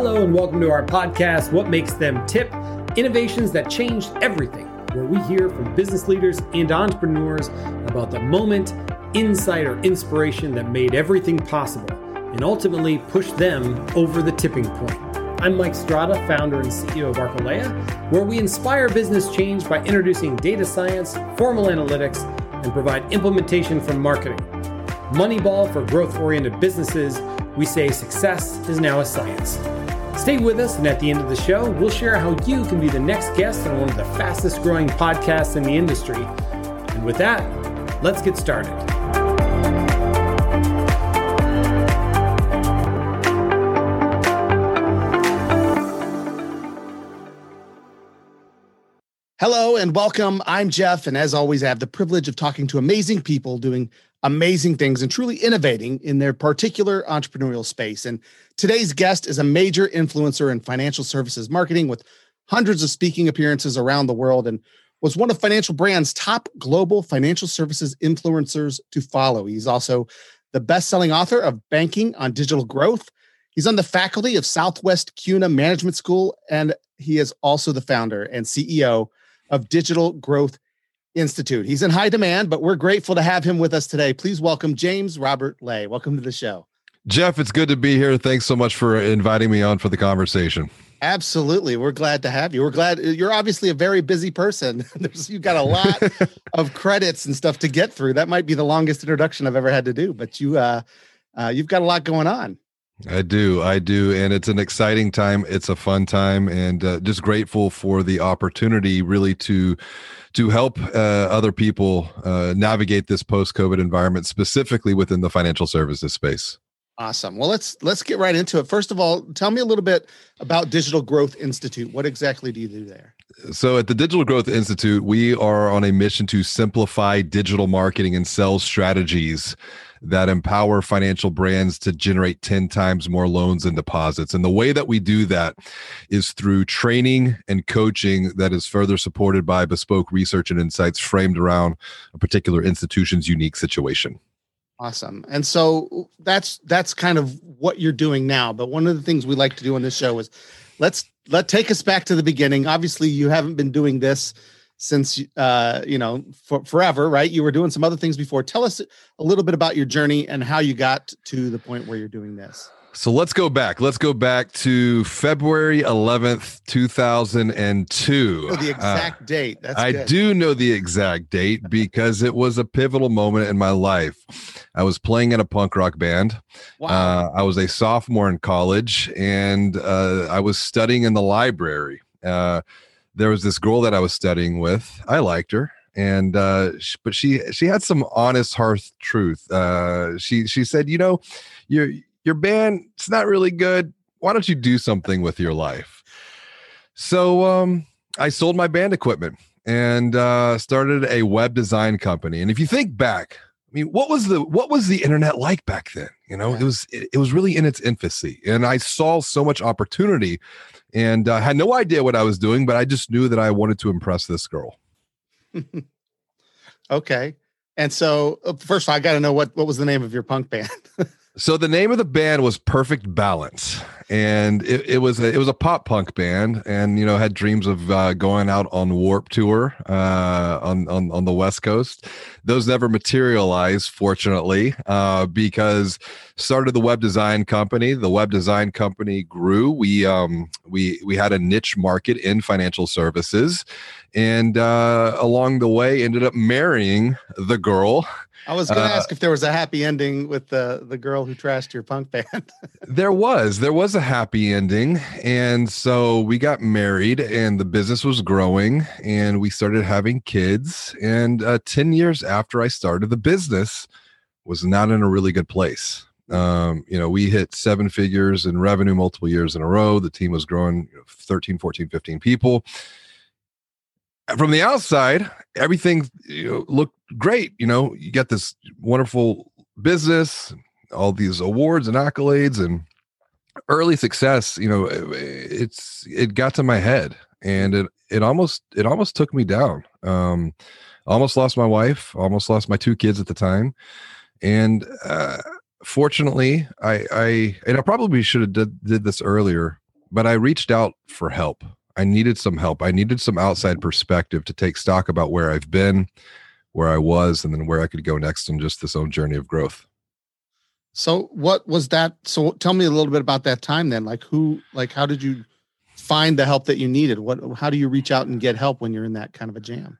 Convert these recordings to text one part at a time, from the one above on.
Hello, and welcome to our podcast, What Makes Them Tip Innovations That Changed Everything, where we hear from business leaders and entrepreneurs about the moment, insight, or inspiration that made everything possible and ultimately pushed them over the tipping point. I'm Mike Strada, founder and CEO of Arcalea, where we inspire business change by introducing data science, formal analytics, and provide implementation from marketing. Moneyball for growth oriented businesses, we say success is now a science. Stay with us, and at the end of the show, we'll share how you can be the next guest on one of the fastest growing podcasts in the industry. And with that, let's get started. Hello and welcome. I'm Jeff, and as always, I have the privilege of talking to amazing people doing amazing things and truly innovating in their particular entrepreneurial space. And today's guest is a major influencer in financial services marketing with hundreds of speaking appearances around the world and was one of Financial Brand's top global financial services influencers to follow. He's also the best-selling author of Banking on Digital Growth. He's on the faculty of Southwest CUNA Management School, and he is also the founder and CEO of Digital Growth Institute. He's in high demand, but we're grateful to have him with us today. Please welcome James Robert Lay. Welcome to the show. Jeff, it's good to be here. Thanks so much for inviting me on for the conversation. Absolutely. We're glad to have you. We're glad you're obviously a very busy person. you've got a lot of credits and stuff to get through. That might be the longest introduction I've ever had to do, but you uh, uh you've got a lot going on. I do. I do. And it's an exciting time. It's a fun time and uh, just grateful for the opportunity really to to help uh, other people uh, navigate this post-COVID environment specifically within the financial services space. Awesome. Well, let's let's get right into it. First of all, tell me a little bit about Digital Growth Institute. What exactly do you do there? So, at the Digital Growth Institute, we are on a mission to simplify digital marketing and sales strategies that empower financial brands to generate 10 times more loans and deposits. And the way that we do that is through training and coaching that is further supported by bespoke research and insights framed around a particular institution's unique situation. Awesome. And so that's that's kind of what you're doing now. But one of the things we like to do on this show is let's let take us back to the beginning. Obviously, you haven't been doing this since uh, you know for, forever, right? You were doing some other things before. Tell us a little bit about your journey and how you got to the point where you're doing this. So let's go back. Let's go back to February 11th, 2002. Oh, the uh, exact uh, date. That's I good. do know the exact date because it was a pivotal moment in my life. I was playing in a punk rock band. Wow. Uh, I was a sophomore in college and uh, I was studying in the library. There was this girl that I was studying with. I liked her, and uh, but she she had some honest, hearth truth. Uh, she she said, you know, your your band it's not really good. Why don't you do something with your life? So um, I sold my band equipment and uh, started a web design company. And if you think back, I mean, what was the what was the internet like back then? You know, yeah. it was it, it was really in its infancy, and I saw so much opportunity and uh, had no idea what I was doing, but I just knew that I wanted to impress this girl. okay. And so, uh, first of all, I got to know what what was the name of your punk band? so the name of the band was Perfect Balance, and it, it was a, it was a pop punk band, and you know had dreams of uh, going out on Warp Tour uh, on, on on the West Coast. Those never materialized, fortunately, uh, because started the web design company. The web design company grew. We um we we had a niche market in financial services, and uh, along the way ended up marrying the girl I was going to uh, ask if there was a happy ending with the the girl who trashed your punk band. there was, there was a happy ending, and so we got married, and the business was growing, and we started having kids. And uh, ten years after I started the business, was not in a really good place. Um, you know, we hit seven figures in revenue multiple years in a row. The team was growing 13, 14, 15 people from the outside, everything you know, looked great. You know, you got this wonderful business, all these awards and accolades, and early success. You know, it's it got to my head, and it it almost it almost took me down. Um, almost lost my wife, almost lost my two kids at the time, and uh, fortunately, I I and I probably should have did, did this earlier but I reached out for help. I needed some help. I needed some outside perspective to take stock about where I've been, where I was, and then where I could go next in just this own journey of growth. So what was that? So tell me a little bit about that time then. Like who, like how did you find the help that you needed? What, how do you reach out and get help when you're in that kind of a jam?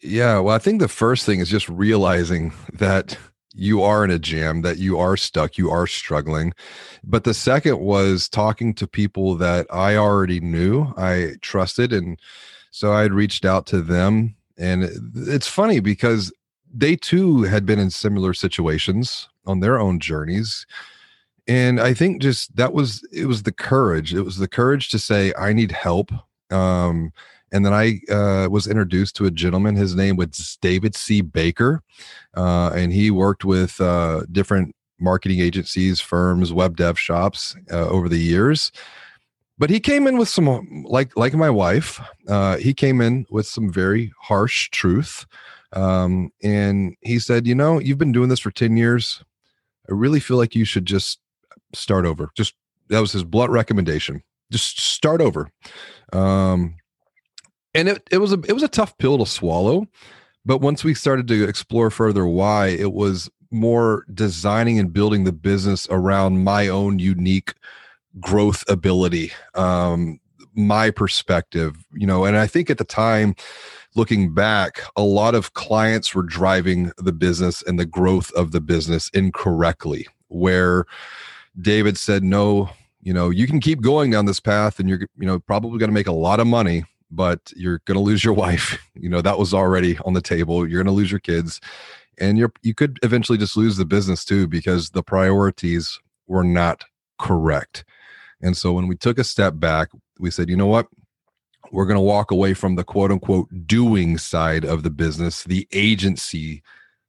Yeah, well, I think the first thing is just realizing that you are in a jam, that you are stuck, you are struggling. But the second was talking to people that I already knew, I trusted. And so I had reached out to them. And it's funny because they too had been in similar situations on their own journeys. And I think just that was it was the courage. It was the courage to say, I need help. Um, and then I uh, was introduced to a gentleman. His name was David C. Baker, uh, and he worked with uh, different marketing agencies, firms, web dev shops uh, over the years. But he came in with some, like like my wife, uh, he came in with some very harsh truth, um, and he said, "You know, you've been doing this for ten years. I really feel like you should just start over. Just that was his blunt recommendation. Just start over." Um, and it, it was a it was a tough pill to swallow but once we started to explore further why it was more designing and building the business around my own unique growth ability um my perspective you know and i think at the time looking back a lot of clients were driving the business and the growth of the business incorrectly where david said no you know you can keep going down this path and you're you know probably going to make a lot of money but you're going to lose your wife. You know, that was already on the table. You're going to lose your kids and you're you could eventually just lose the business too because the priorities were not correct. And so when we took a step back, we said, "You know what? We're going to walk away from the quote unquote doing side of the business, the agency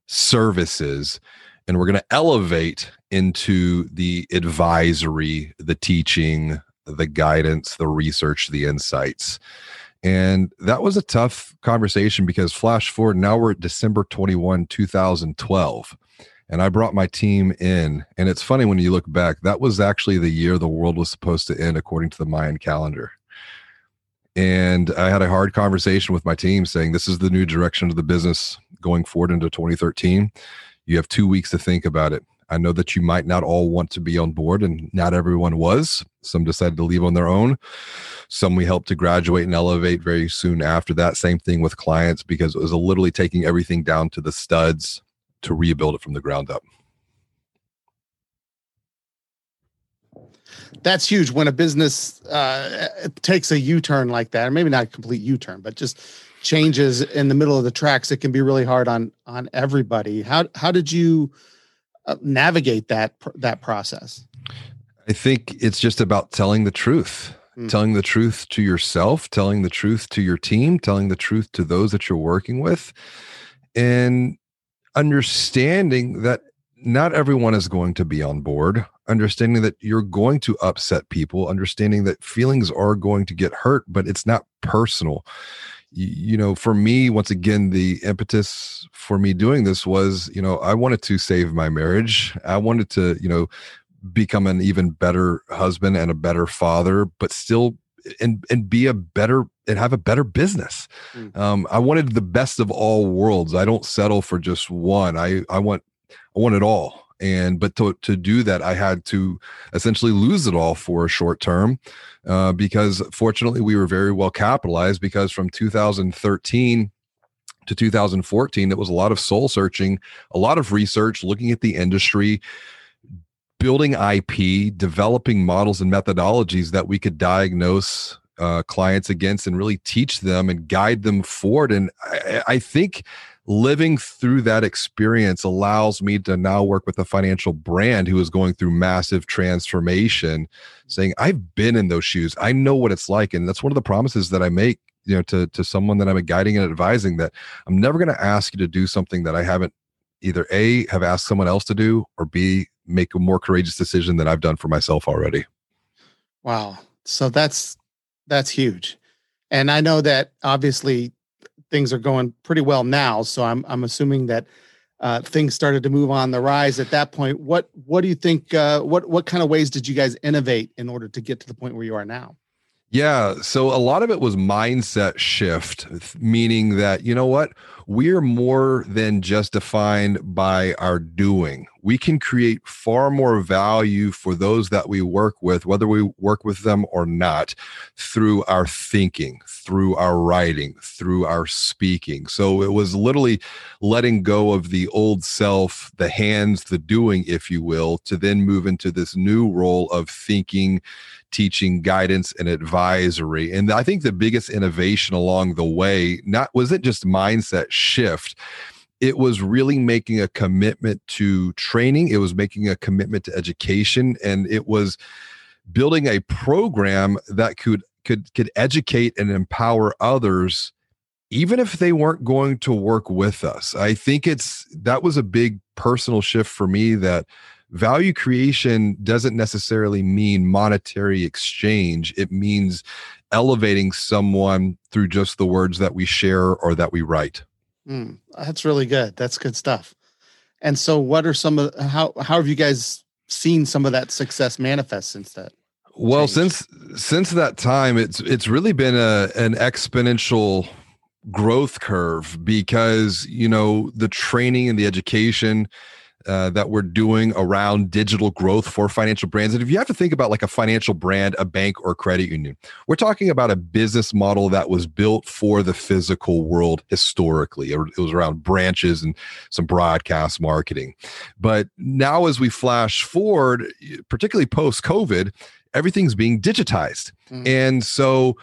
services, and we're going to elevate into the advisory, the teaching, the guidance, the research, the insights. And that was a tough conversation because flash forward, now we're at December 21, 2012. And I brought my team in. And it's funny when you look back, that was actually the year the world was supposed to end according to the Mayan calendar. And I had a hard conversation with my team saying, This is the new direction of the business going forward into 2013. You have two weeks to think about it. I know that you might not all want to be on board, and not everyone was. Some decided to leave on their own. Some we helped to graduate and elevate very soon after that. Same thing with clients because it was literally taking everything down to the studs to rebuild it from the ground up. That's huge when a business uh, takes a U turn like that, or maybe not a complete U turn, but just changes in the middle of the tracks. It can be really hard on on everybody. How how did you? Uh, navigate that that process? I think it's just about telling the truth. Mm. Telling the truth to yourself, telling the truth to your team, telling the truth to those that you're working with, and understanding that not everyone is going to be on board, understanding that you're going to upset people, understanding that feelings are going to get hurt, but it's not personal. You know for me once again the impetus for me doing this was you know i wanted to save my marriage. I wanted to you know become an even better husband and a better father but still and and be a better and have a better business. Mm. um i wanted the best of all worlds. I don't settle for just one. I i want i want it all and but to to do that i had to essentially lose it all for a short term uh, because fortunately we were very well capitalized because from 2013 to 2014 it was a lot of soul searching a lot of research looking at the industry building ip developing models and methodologies that we could diagnose uh, clients against and really teach them and guide them forward. And I, I think living through that experience allows me to now work with a financial brand who is going through massive transformation mm-hmm. saying i've been in those shoes. I know what it's like. And that's one of the promises that i make you know to to someone that i'm guiding and advising that i'm never going to ask you to do something that i haven't either a have asked someone else to do or b make a more courageous decision than i've done for myself already. Wow. So that's that's huge. And i know that obviously things are going pretty well now. So I'm I'm assuming that uh, things started to move on the rise at that point. What what do you think? Uh, what what kind of ways did you guys innovate in order to get to the point where you are now? Yeah. So a lot of it was mindset shift, meaning that, you know what? We're more than just defined by our doing. We can create far more value for those that we work with, whether we work with them or not, through our thinking, through our writing, through our speaking. So it was literally letting go of the old self, the hands, the doing, if you will, to then move into this new role of thinking teaching guidance and advisory and i think the biggest innovation along the way not was it just mindset shift it was really making a commitment to training it was making a commitment to education and it was building a program that could could could educate and empower others even if they weren't going to work with us. I think it's that was a big personal shift for me that value creation doesn't necessarily mean monetary exchange it means elevating someone through just the words that we share or that we write mm, that's really good that's good stuff and so what are some of how how have you guys seen some of that success manifest since that well change? since since that time it's it's really been a an exponential growth curve because you know the training and the education uh, that we're doing around digital growth for financial brands. And if you have to think about like a financial brand, a bank, or credit union, we're talking about a business model that was built for the physical world historically. It was around branches and some broadcast marketing. But now, as we flash forward, particularly post COVID, everything's being digitized. Mm. And so,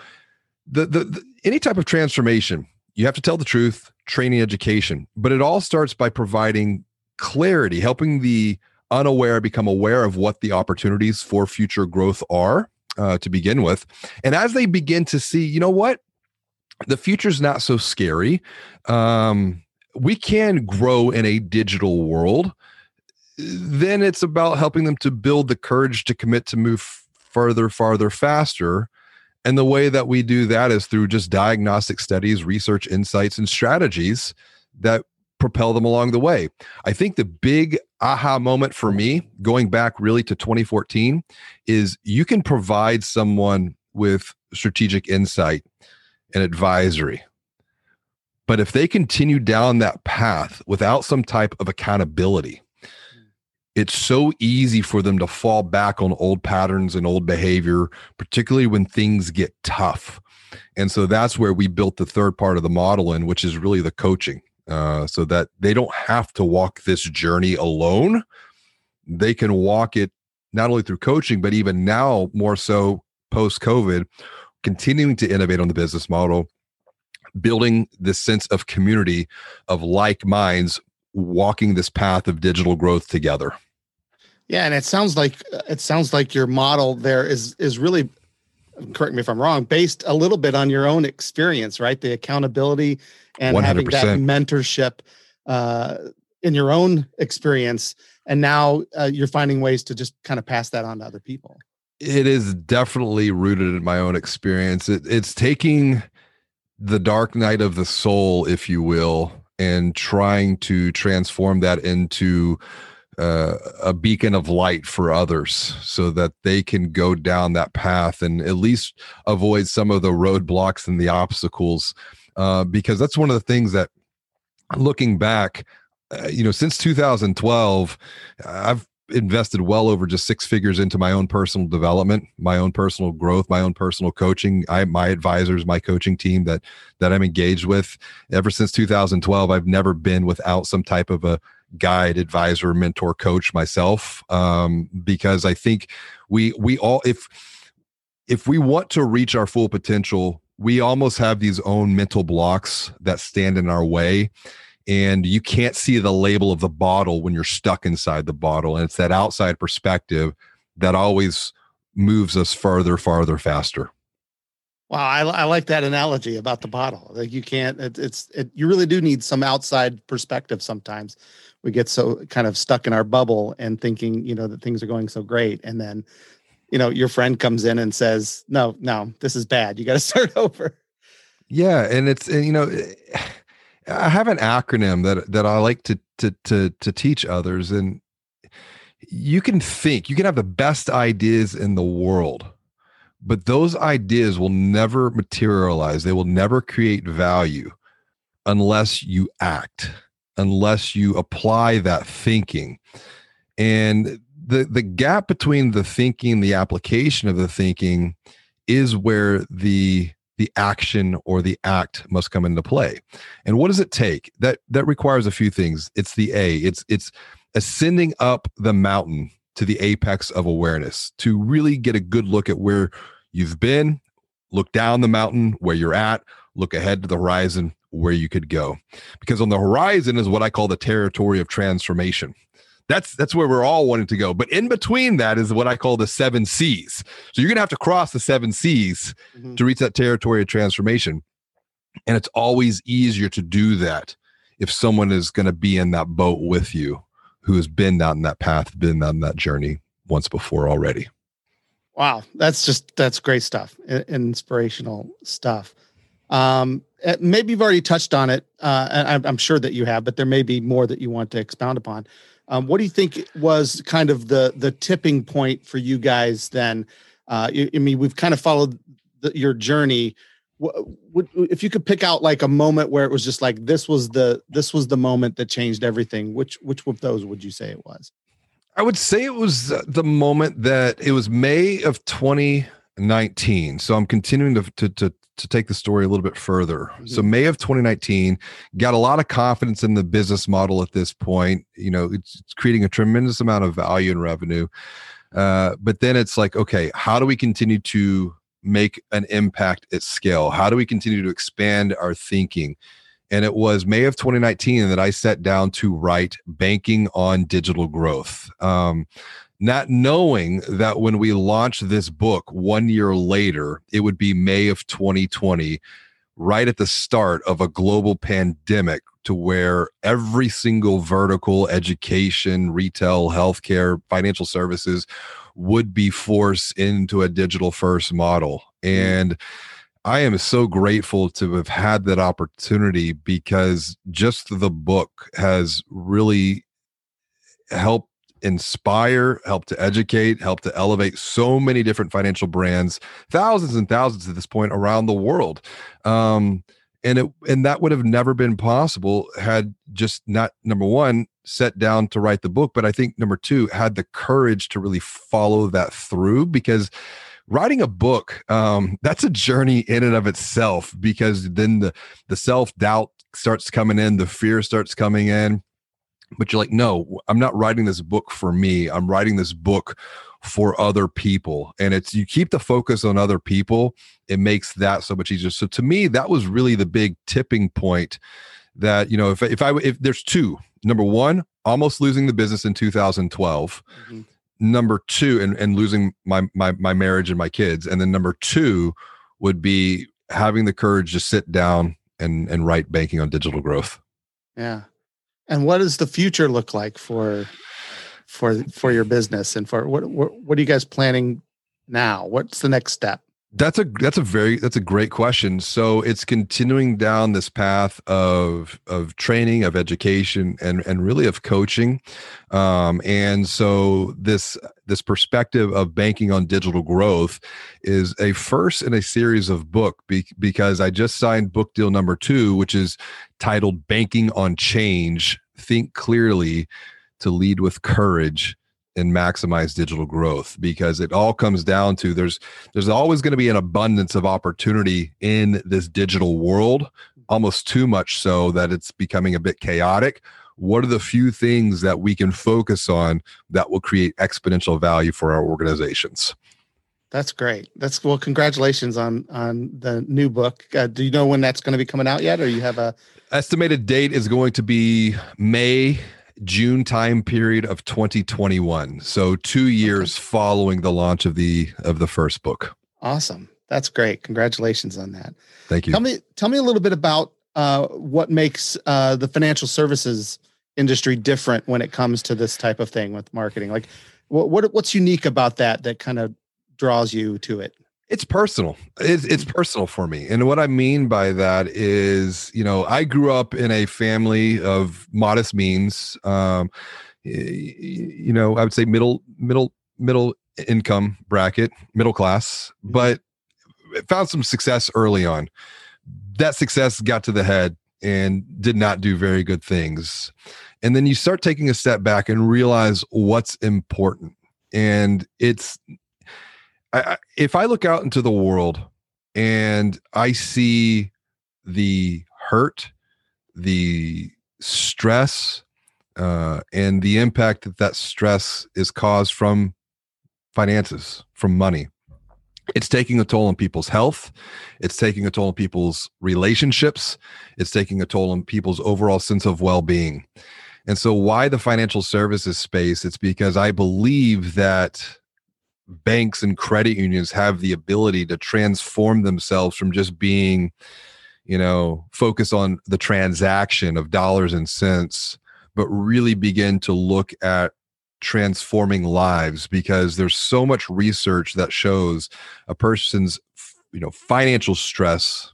the, the, the any type of transformation, you have to tell the truth, training, education, but it all starts by providing clarity, helping the unaware become aware of what the opportunities for future growth are uh, to begin with. And as they begin to see, you know what? The future's not so scary. Um, we can grow in a digital world. Then it's about helping them to build the courage to commit to move further, farther, faster. And the way that we do that is through just diagnostic studies, research insights, and strategies that propel them along the way. I think the big aha moment for me, going back really to 2014, is you can provide someone with strategic insight and advisory. But if they continue down that path without some type of accountability, hmm. it's so easy for them to fall back on old patterns and old behavior, particularly when things get tough. And so that's where we built the third part of the model in, which is really the coaching uh, so that they don't have to walk this journey alone. They can walk it not only through coaching, but even now more so post COVID, continuing to innovate on the business model, building this sense of community of like minds walking this path of digital growth together. Yeah, and it sounds like it sounds like your model there is is really correct me if I'm wrong, based a little bit on your own experience, right? The accountability and 100%. having that mentorship uh, in your own experience. And now uh, you're finding ways to just kind of pass that on to other people. It is definitely rooted in my own experience. It, it's taking the dark night of the soul, if you will, and trying to transform that into uh, a beacon of light for others so that they can go down that path and at least avoid some of the roadblocks and the obstacles uh, because that's one of the things that looking back uh, you know since 2012 i've invested well over just six figures into my own personal development my own personal growth my own personal coaching i my advisors my coaching team that that i'm engaged with. Ever since 2012 i've never been without some type of a guide advisor mentor coach myself um, because i think we we all if if we want to reach our full potential we almost have these own mental blocks that stand in our way and you can't see the label of the bottle when you're stuck inside the bottle and it's that outside perspective that always moves us farther farther faster. Wow i, I like that analogy about the bottle. Like you can't it, it's it, you really do need some outside perspective sometimes. We get so kind of stuck in our bubble and thinking you know that things are going so great and then you know your friend comes in and says no no this is bad you got to start over yeah and it's and, you know eh, i have an acronym that that i like to to to to teach others and you can think you can have the best ideas in the world but those ideas will never materialize. They will never create value unless you act, unless you apply that thinking. And the the gap between the thinking the application of the thinking is where the the action or the act must come into play. And what does it take? That that requires a few things. It's the a. It's it's ascending up the mountain to the apex of awareness to really get a good look at where you've been look down the mountain where you're at look ahead to the horizon where you could go. Because on the horizon is what i call the territory of transformation that's that's where we're all wanting to go. But in between that is what I call the seven C's. So you're gonna have to cross the seven C's mm-hmm. to reach that territory of transformation. And it's always easier to do that if someone is going to be in that boat with you who has been down that path, been on that journey once before already. Wow, that's just that's great stuff, inspirational stuff. Um, eh, maybe you've already touched on it, uh, and I'm sure that you have, but there may be more that you want to expound upon. Um, what do you think was kind of the the tipping point for you guys then? Uh, I mean, we've kind of followed the, your journey. What, what, if you could pick out like a moment where it was just like this was the this was the moment that changed everything? Which which of those would you say it was? I would say it was the moment that it was May of 2019. So I'm continuing to to to to take the story a little bit further. Mm-hmm. So May of 2019, got a lot of confidence in the business model at this point. You know, it's, it's creating a tremendous amount of value and revenue. Uh, but then it's like, okay, how do we continue to make an impact at scale? How do we continue to expand our thinking? And it was May of 2019 that I sat down to write Banking on Digital Growth. Um, not knowing that when we launched this book one year later, it would be May of 2020, right at the start of a global pandemic, to where every single vertical, education, retail, healthcare, financial services, would be forced into a digital first model. Mm. And I am so grateful to have had that opportunity because just the book has really helped inspire, help to educate, help to elevate so many different financial brands, thousands and thousands at this point around the world. Um, and it and that would have never been possible had just not number one set down to write the book, but I think number two had the courage to really follow that through because writing a book um, that's a journey in and of itself because then the the self doubt starts coming in, the fear starts coming in but you're like no i'm not writing this book for me. I'm writing this book for other people. And it's you keep the focus on other people it makes that so much easier. So to me that was really the big tipping point that you know if, if i if there's two. Number one almost losing the business in 2012 mm-hmm. number two and, and losing my, my my marriage and my kids. And then number two would be having the courage to sit down and and write banking on digital growth. Yeah and what does the future look like for for for your business and for what what, what are you guys planning now? What's the next step? That's a that's a very that's a great question. So it's continuing down this path of of training, of education, and and really of coaching. Um, and so this this perspective of banking on digital growth is a first in a series of book be, because I just signed book deal number two, which is titled "Banking on Change: Think Clearly to Lead with Courage." And maximize digital growth because it all comes down to there's there's always going to be an abundance of opportunity in this digital world almost too much so that it's becoming a bit chaotic. What are the few things that we can focus on that will create exponential value for our organizations? That's great. That's well congratulations on on the new book. Uh, do you know when that's going to be coming out yet or you have a estimated date is going to be may June time period of 2021. So 2 years okay. following the launch of the of the first book. Awesome. That's great. Congratulations on that. Thank you. Tell me tell me a little bit about uh, what makes uh, the financial services industry different when it comes to this type of thing with marketing. Like what, what what's unique about that that kind of draws you to it? It's personal. It's, it's personal for me. And what I mean by that is, you know, I grew up in a family of modest means. Um, you know, I would say middle, middle, middle income bracket, middle class, mm-hmm. but found some success early on. That success got to the head and did not do very good things. And then you start taking a step back and realize what's important. And it's, I, if I look out into the world and I see the hurt, the stress, uh, and the impact that that stress is caused from finances, from money. It's taking a toll on people's health. It's taking a toll on people's relationships. It's taking a toll on people's overall sense of well being. And so, why the financial services space? It's because I believe that banks and credit unions have the ability to transform themselves from just being, you know, focus on the transaction of dollars and cents but really begin to look at transforming lives because there's so much research that shows a person's you know financial stress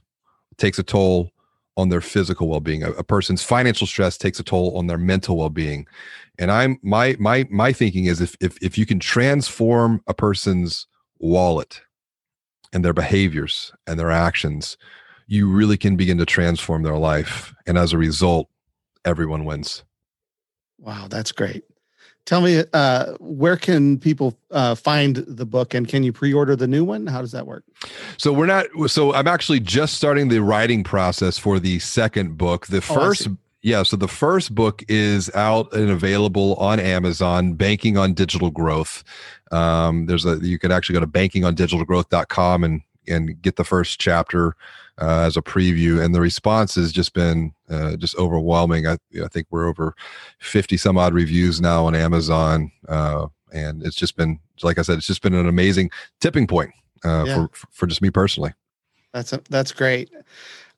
takes a toll on their physical well-being. A, a, person's financial stress takes a toll on their mental well-being. And i'm my my my thinking is if if, if you can transform a person's wallet and their behaviors and their actions you really can begin to transform their life. And as a result everyone wins. Wow, that's great. Tell me, uh, where can people uh, find the book, and can you pre-order the new one? How does that work? So we're not. So I'm actually just starting the writing process for the second book. The oh, first, yeah. So the first book is out and available on Amazon. Banking on Digital Growth. Um, there's a you can actually go to bankingondigitalgrowth.com and and get the first chapter uh, as a preview, and the response has just been uh, just overwhelming. I, I think we're over fifty some odd reviews now on Amazon, uh, and it's just been like I said, it's just been an amazing tipping point uh, yeah. for for just me personally. That's a, that's great.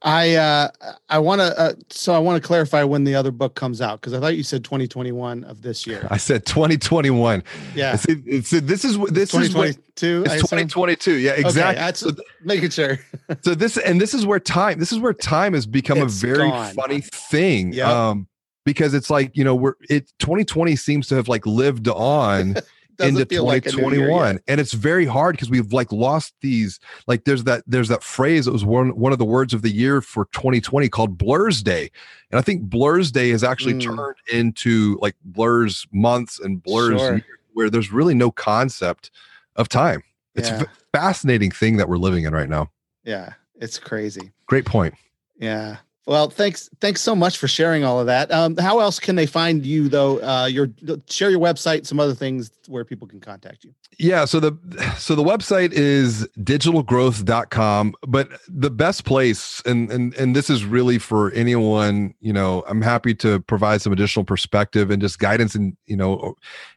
I uh, I want to uh, so I want to clarify when the other book comes out because I thought you said 2021 of this year. I said 2021. Yeah. See, see, this is this 2022. Is it's 2022. Yeah, exactly. Okay, so, making sure. so this and this is where time. This is where time has become it's a very gone. funny thing. Yep. Um, because it's like you know we're it 2020 seems to have like lived on into 2021 like and it's very hard because we've like lost these like there's that there's that phrase that was one one of the words of the year for 2020 called blurs day and i think blurs day has actually mm. turned into like blurs months and blurs sure. where there's really no concept of time it's yeah. a fascinating thing that we're living in right now yeah it's crazy great point yeah well, thanks. Thanks so much for sharing all of that. Um, how else can they find you though? Uh, your share your website, some other things where people can contact you. Yeah. So the so the website is digitalgrowth.com, but the best place, and and and this is really for anyone, you know, I'm happy to provide some additional perspective and just guidance and you know,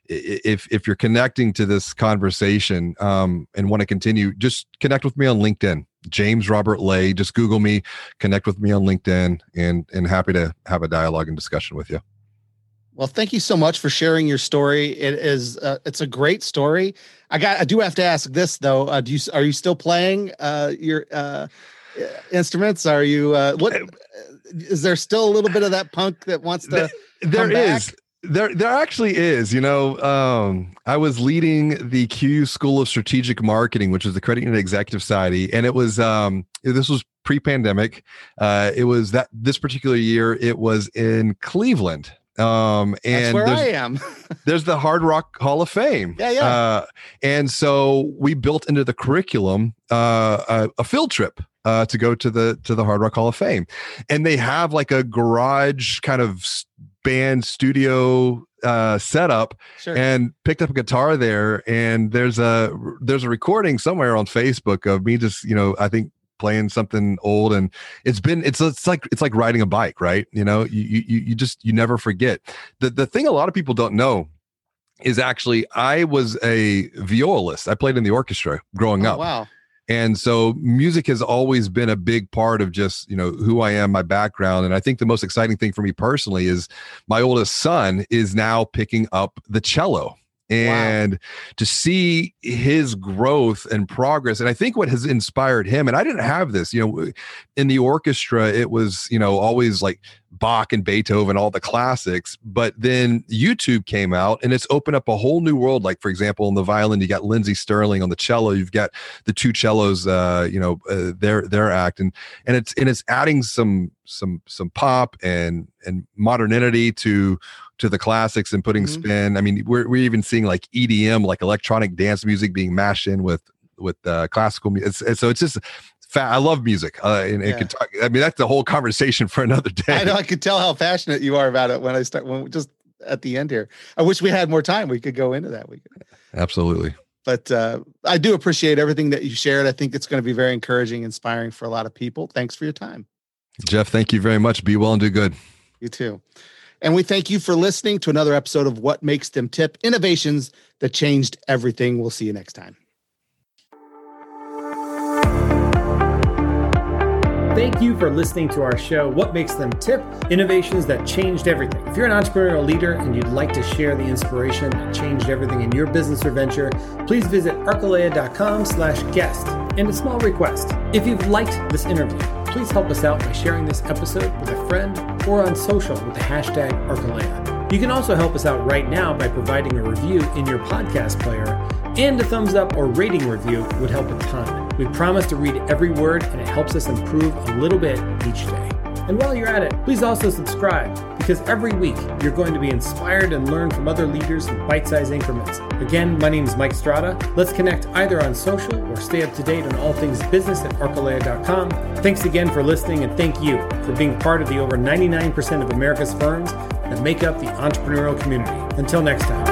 if if you're connecting to this conversation um, and want to continue, just connect with me on LinkedIn. James Robert Lay. Just Google me, connect with me on LinkedIn, and and happy to have a dialogue and discussion with you. Well, thank you so much for sharing your story. It is uh, it's a great story. I got I do have to ask this though. Uh, do you are you still playing uh, your uh, instruments? Are you uh, what? Is there still a little bit of that punk that wants to? There is. Back? There there actually is you know um, i was leading the CUES school of strategic marketing which is the credit union executive society and it was um, this was pre-pandemic. Uh, it was that this particular year it was in cleveland. Um and That's where i am. there's the hard rock hall of fame. Yeah yeah. Uh, and so we built into the curriculum uh, a, a field trip uh, to go to the to the Hard Rock Hall of Fame, and they have like a garage kind of band studio uh setup sure. and picked up a guitar there. And there's a there's a recording somewhere on facebook of me just you know i think playing something old. And it's been it's it's like it's like riding a bike right? You know you you you just you never forget. The the thing a lot of people don't know is actually i was a violist. I played in the orchestra growing oh, up. wow and so music has always been a big part of just you know who i am my background. And i think the most exciting thing for me personally is my oldest son is now picking up the cello and wow. to see his growth and progress and i think what has inspired him and i didn't have this you know in the orchestra it was you know always like bach and beethoven all the classics but then youtube came out and it's opened up a whole new world like for example on the violin you got lindsey stirling on the cello you've got the two cellos uh you know uh, their their act and and it's and it's adding some some some pop and and modernity to to the classics and putting mm-hmm. spin. I mean, we're we're even seeing like EDM, like electronic dance music, being mashed in with with uh, classical music. So it's just. I love music, uh, and, yeah. talk, I mean, that's the whole conversation for another day. I know. I could tell how passionate you are about it when I start. When just at the end here, I wish we had more time. We could go into that. We could. Absolutely but uh, I do appreciate everything that you shared. I think it's going to be very encouraging, inspiring for a lot of people. Thanks for your time. Jeff, thank you very much. Be well and do good. You too. And we thank you for listening to another episode of What Makes Them Tip Innovations that Changed Everything. We'll see you next time. Thank you for listening to our show, What Makes Them Tip Innovations That Changed Everything. If you're an entrepreneurial leader and you'd like to share the inspiration that changed everything in your business or venture, please visit arcalea.com slash guest. And a small request, if you've liked this interview, please help us out by sharing this episode with a friend or on social with the hashtag Arcalea. You can also help us out right now by providing a review in your podcast player, and a thumbs up or rating review would help a ton. We promise to read every word, and it helps us improve a little bit each day. And while you're at it, please also subscribe because every week you're going to be inspired and learn from other leaders in bite sized increments. Again, my name is Mike Strada. Let's connect either on social or stay up to date on all things business at arcalea.com. Thanks again for listening and thank you for being part of the over 99% of America's firms that make up the entrepreneurial community. Until next time.